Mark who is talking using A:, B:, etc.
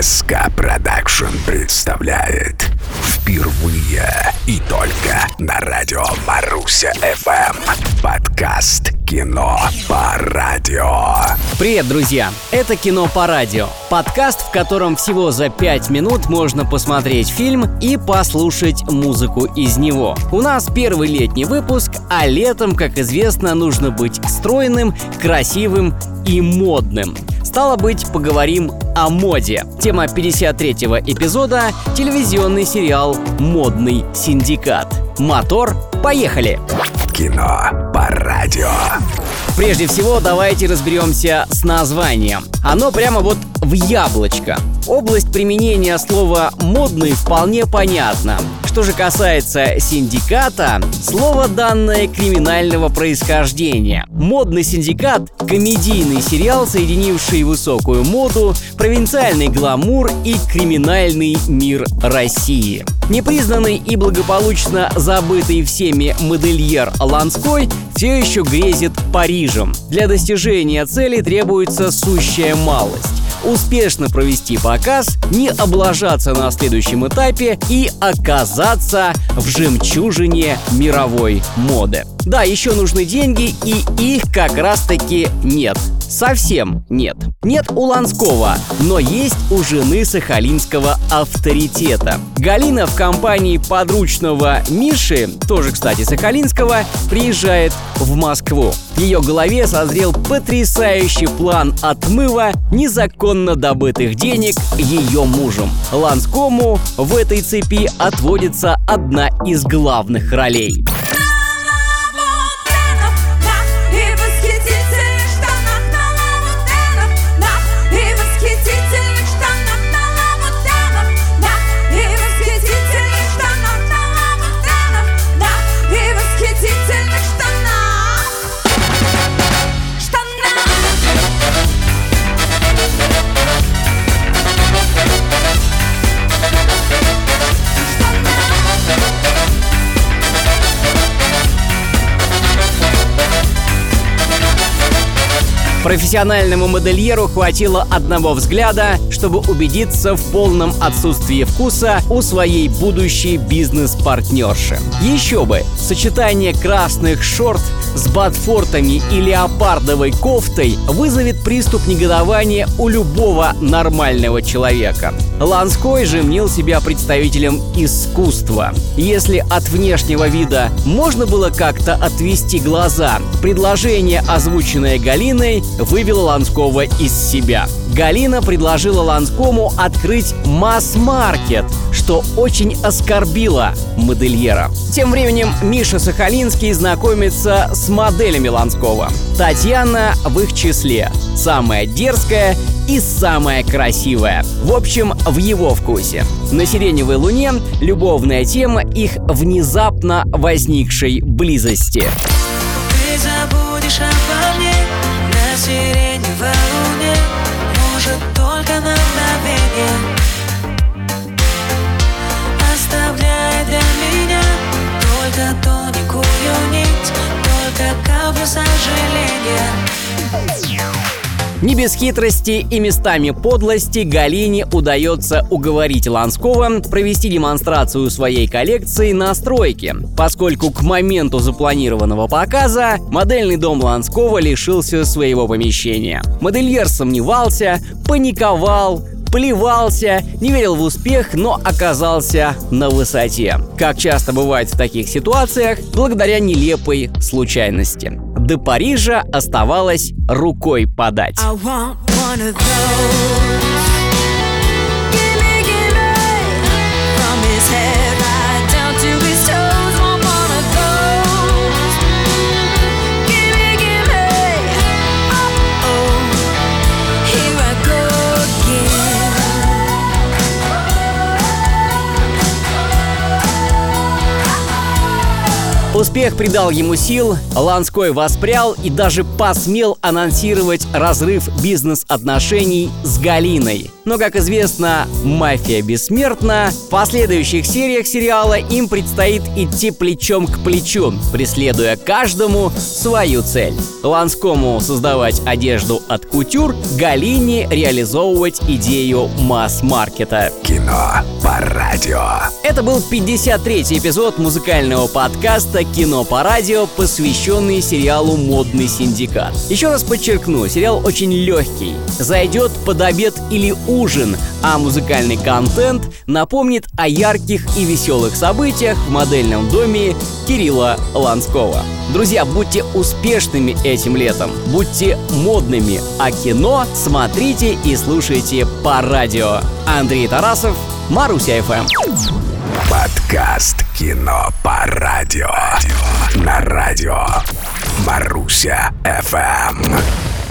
A: СК Продакшн представляет Впервые и только на радио Маруся ФМ Подкаст «Кино по радио»
B: Привет, друзья! Это «Кино по радио» Подкаст, в котором всего за 5 минут можно посмотреть фильм и послушать музыку из него. У нас первый летний выпуск, а летом, как известно, нужно быть стройным, красивым и модным. Стало быть, поговорим о моде. Тема 53-го эпизода – телевизионный сериал «Модный синдикат». Мотор, поехали!
A: Кино по радио
B: Прежде всего, давайте разберемся с названием. Оно прямо вот в яблочко. Область применения слова «модный» вполне понятна. Что же касается синдиката, слово данное криминального происхождения. «Модный синдикат» — комедийный сериал, соединивший высокую моду, провинциальный гламур и криминальный мир России. Непризнанный и благополучно забытый всеми модельер Ланской все еще грезит Парижем. Для достижения цели требуется сущая малость успешно провести показ, не облажаться на следующем этапе и оказаться в жемчужине мировой моды. Да, еще нужны деньги, и их как раз-таки нет. Совсем нет. Нет у Ланского, но есть у жены сахалинского авторитета. Галина в компании подручного Миши, тоже, кстати, сахалинского, приезжает в Москву. В ее голове созрел потрясающий план отмыва незаконно добытых денег ее мужем. Ланскому в этой цепи отводится одна из главных ролей. Профессиональному модельеру хватило одного взгляда, чтобы убедиться в полном отсутствии вкуса у своей будущей бизнес-партнерши. Еще бы, сочетание красных шорт с ботфортами и леопардовой кофтой вызовет приступ негодования у любого нормального человека. Ланской же мнил себя представителем искусства. Если от внешнего вида можно было как-то отвести глаза, предложение, озвученное Галиной, вывело Ланского из себя. Галина предложила Ланскому открыть масс-маркет, что очень оскорбило модельера. Тем временем Миша Сахалинский знакомится с моделями Ланского. Татьяна в их числе. Самая дерзкая и самая красивая. В общем, в его вкусе. На «Сиреневой луне» любовная тема их внезапно возникшей близости.
C: Ты забудешь обо
B: не без хитрости и местами подлости Галине удается уговорить Ланского провести демонстрацию своей коллекции на стройке, поскольку к моменту запланированного показа модельный дом Ланского лишился своего помещения. Модельер сомневался, паниковал, плевался, не верил в успех, но оказался на высоте. Как часто бывает в таких ситуациях, благодаря нелепой случайности. До Парижа оставалось рукой подать. Give me, give me from his head. Успех придал ему сил, Ланской воспрял и даже посмел анонсировать разрыв бизнес-отношений с Галиной. Но, как известно, мафия бессмертна. В последующих сериях сериала им предстоит идти плечом к плечу, преследуя каждому свою цель. Ланскому создавать одежду от кутюр, Галине реализовывать идею масс-маркета.
A: Кино по радио.
B: Это был 53-й эпизод музыкального подкаста «Кино по радио», посвященный сериалу «Модный синдикат». Еще раз подчеркну, сериал очень легкий, зайдет под обед или ужин, а музыкальный контент напомнит о ярких и веселых событиях в модельном доме Кирилла Ланского. Друзья, будьте успешными этим летом, будьте модными, а кино смотрите и слушайте по радио. Андрей Тарасов, Маруся ФМ.
A: Подкаст «Кино по радио». На радио Маруся ФМ.